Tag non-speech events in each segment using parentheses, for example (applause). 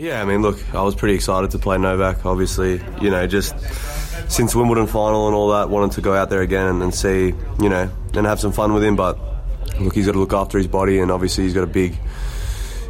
Yeah, I mean, look, I was pretty excited to play Novak. Obviously, you know, just since Wimbledon final and all that, wanted to go out there again and, see, you know, and have some fun with him. But look, he's got to look after his body, and obviously he's got a big,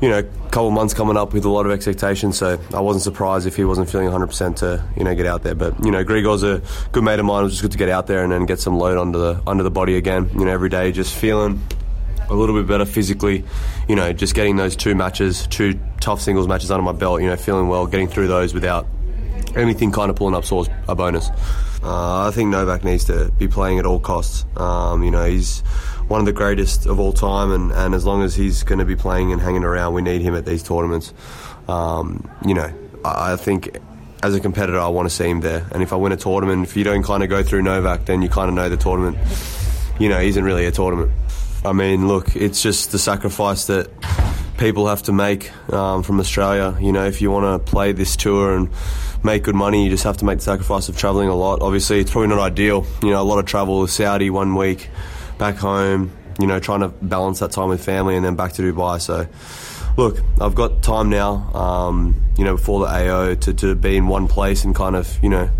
you know, couple months coming up with a lot of expectations. So I wasn't surprised if he wasn't feeling 100% to, you know, get out there. But you know, Grigor's a good mate of mine. It was just good to get out there and then get some load under the under the body again. You know, every day, just feeling a little bit better physically. You know, just getting those two matches, two tough singles matches under my belt. You know, feeling well, getting through those without anything kind of pulling up sores a bonus. Uh, I think Novak needs to be playing at all costs. Um, you know, he's one of the greatest of all time, and, and as long as he's going to be playing and hanging around, we need him at these tournaments. Um, you know, I, I think as a competitor, I want to see him there. And if I win a tournament, if you don't kind of go through Novak, then you kind of know the tournament, you know, isn't really a tournament. I mean, look, it's just the sacrifice that people have to make um, from Australia. You know, if you want to play this tour and make good money, you just have to make the sacrifice of travelling a lot. Obviously, it's probably not ideal. You know, a lot of travel, Saudi one week, back home. You know, trying to balance that time with family and then back to Dubai. So, look, I've got time now. Um, you know, before the AO to, to be in one place and kind of you know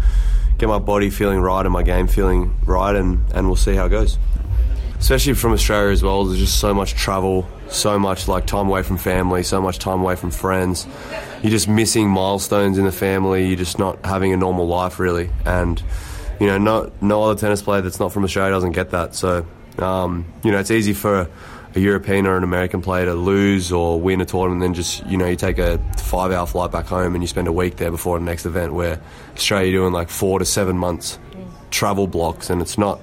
get my body feeling right and my game feeling right, and, and we'll see how it goes especially from Australia as well. There's just so much travel, so much like time away from family, so much time away from friends. You're just missing milestones in the family. You're just not having a normal life really, and you know, no no other tennis player that's not from Australia doesn't get that. So um, you know, it's easy for a European or an American player to lose or win a tournament, and then just you know you take a five-hour flight back home and you spend a week there before the next event. Where Australia doing like four to seven months travel blocks, and it's not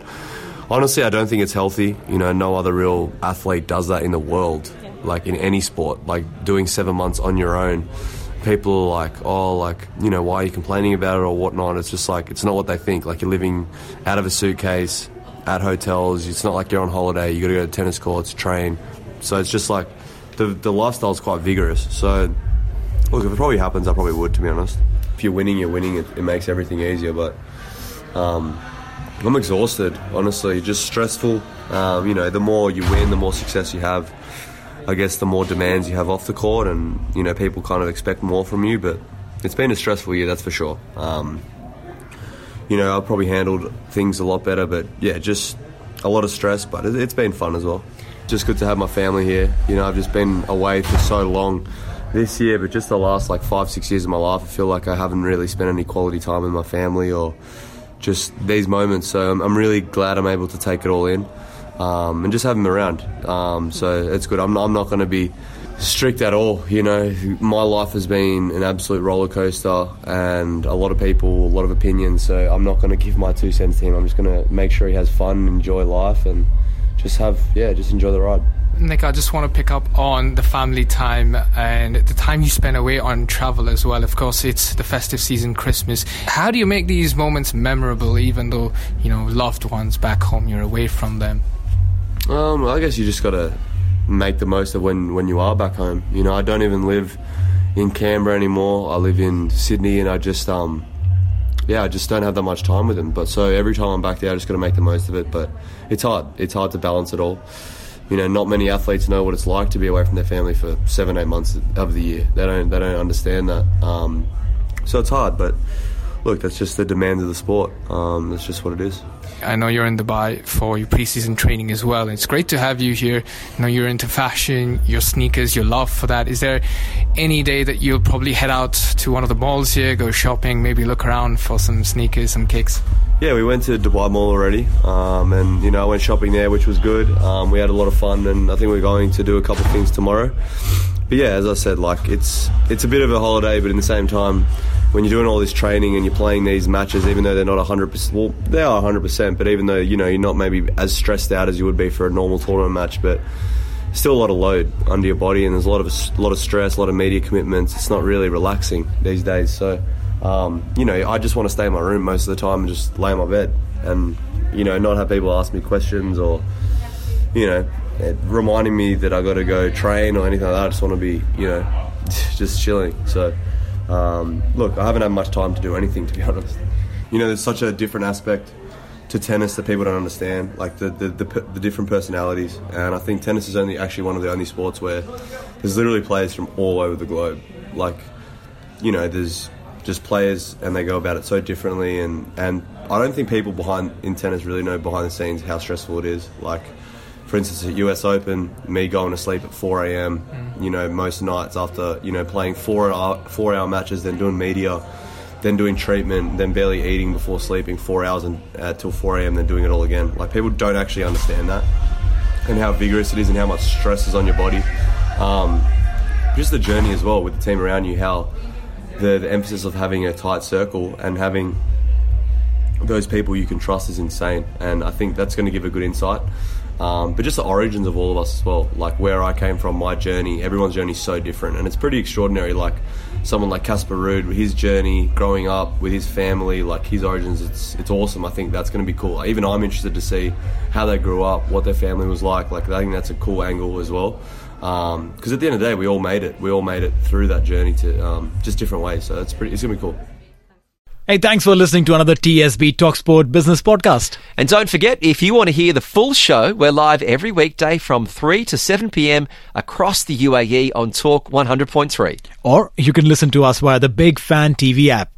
honestly, I don't think it's healthy. You know, no other real athlete does that in the world, like in any sport. Like doing seven months on your own. People are like, oh, like, you know, why are you complaining about it or whatnot? It's just like, it's not what they think. Like, you're living out of a suitcase at hotels. It's not like you're on holiday. You got to go to tennis courts, train. So it's just like, the, the lifestyle's quite vigorous. So, look, if it probably happens, I probably would, to be honest. If you're winning, you're winning. It, it makes everything easier. But, um, I'm exhausted, honestly, just stressful. Um, you know, the more you win, the more success you have. I guess the more demands you have off the court, and you know, people kind of expect more from you. But it's been a stressful year, that's for sure. Um, you know, I've probably handled things a lot better, but yeah, just a lot of stress. But it, it's been fun as well. Just good to have my family here. You know, I've just been away for so long this year, but just the last like five, six years of my life, I feel like I haven't really spent any quality time with my family or just these moments. So I'm, I'm really glad I'm able to take it all in um, and just have him around. Um, so it's good. I'm, I'm not going to be strict at all. You know, my life has been an absolute roller coaster, and a lot of people, a lot of opinions. So I'm not going to give my two cents to him. I'm just going to make sure he has fun, enjoy life, and just have yeah, just enjoy the ride. Nick, I just want to pick up on the family time and the time you spend away on travel as well. Of course, it's the festive season, Christmas. How do you make these moments memorable, even though you know loved ones back home, you're away from them? Um, I guess you just gotta make the most of when when you are back home. You know, I don't even live in Canberra anymore. I live in Sydney, and I just um yeah, I just don't have that much time with them. But so every time I'm back there, I just got to make the most of it. But it's hard. It's hard to balance it all. You know, not many athletes know what it's like to be away from their family for seven, eight months of the year. They don't. They don't understand that. Um, so it's hard. But look, that's just the demands of the sport. Um, that's just what it is. I know you're in Dubai for your preseason training as well. It's great to have you here. I know you're into fashion, your sneakers, your love for that. Is there any day that you'll probably head out to one of the malls here, go shopping, maybe look around for some sneakers, some kicks? Yeah, we went to Dubai Mall already, um, and you know I went shopping there, which was good. Um, we had a lot of fun, and I think we're going to do a couple of things tomorrow. But yeah, as I said, like it's it's a bit of a holiday, but in the same time, when you're doing all this training and you're playing these matches, even though they're not 100%, well, they are 100%, but even though, you know, you're not maybe as stressed out as you would be for a normal tournament match, but still a lot of load under your body and there's a lot of a lot of stress, a lot of media commitments. It's not really relaxing these days. So, um, you know, I just want to stay in my room most of the time and just lay in my bed and, you know, not have people ask me questions or, you know, reminding me that I got to go train or anything like that. I just want to be, you know, (laughs) just chilling. So, um, look, I haven't had much time to do anything, to be (laughs) honest. You know, there's such a different aspect to tennis that people don't understand, like the, the, the, the, different personalities. And I think tennis is only actually one of the only sports where there's literally players from all over the globe. Like, you know, there's just players and they go about it so differently. And, and I don't think people behind in tennis really know behind the scenes how stressful it is. Like, for instance, at US Open, me going to sleep at 4 a.m. Mm. You know, most nights after you know playing four hour, four hour matches, then doing media, then doing treatment, then barely eating before sleeping, four hours and, uh, till 4 a.m. Then doing it all again. Like people don't actually understand that, and how vigorous it is, and how much stress is on your body. Um, just the journey as well with the team around you, how the, the emphasis of having a tight circle and having those people you can trust is insane, and I think that's going to give a good insight. Um, but just the origins of all of us as well, like where I came from, my journey, everyone's journey is so different, and it's pretty extraordinary. Like someone like Casper Ruud, his journey growing up with his family, like his origins, it's it's awesome. I think that's going to be cool. Even I'm interested to see how they grew up, what their family was like. Like I think that's a cool angle as well. Because um, at the end of the day, we all made it. We all made it through that journey to um, just different ways. So it's pretty. It's gonna be cool. Hey, thanks for listening to another TSB Talksport Business Podcast. And don't forget, if you want to hear the full show, we're live every weekday from 3 to 7 p.m. across the UAE on Talk 100.3. Or you can listen to us via the Big Fan TV app.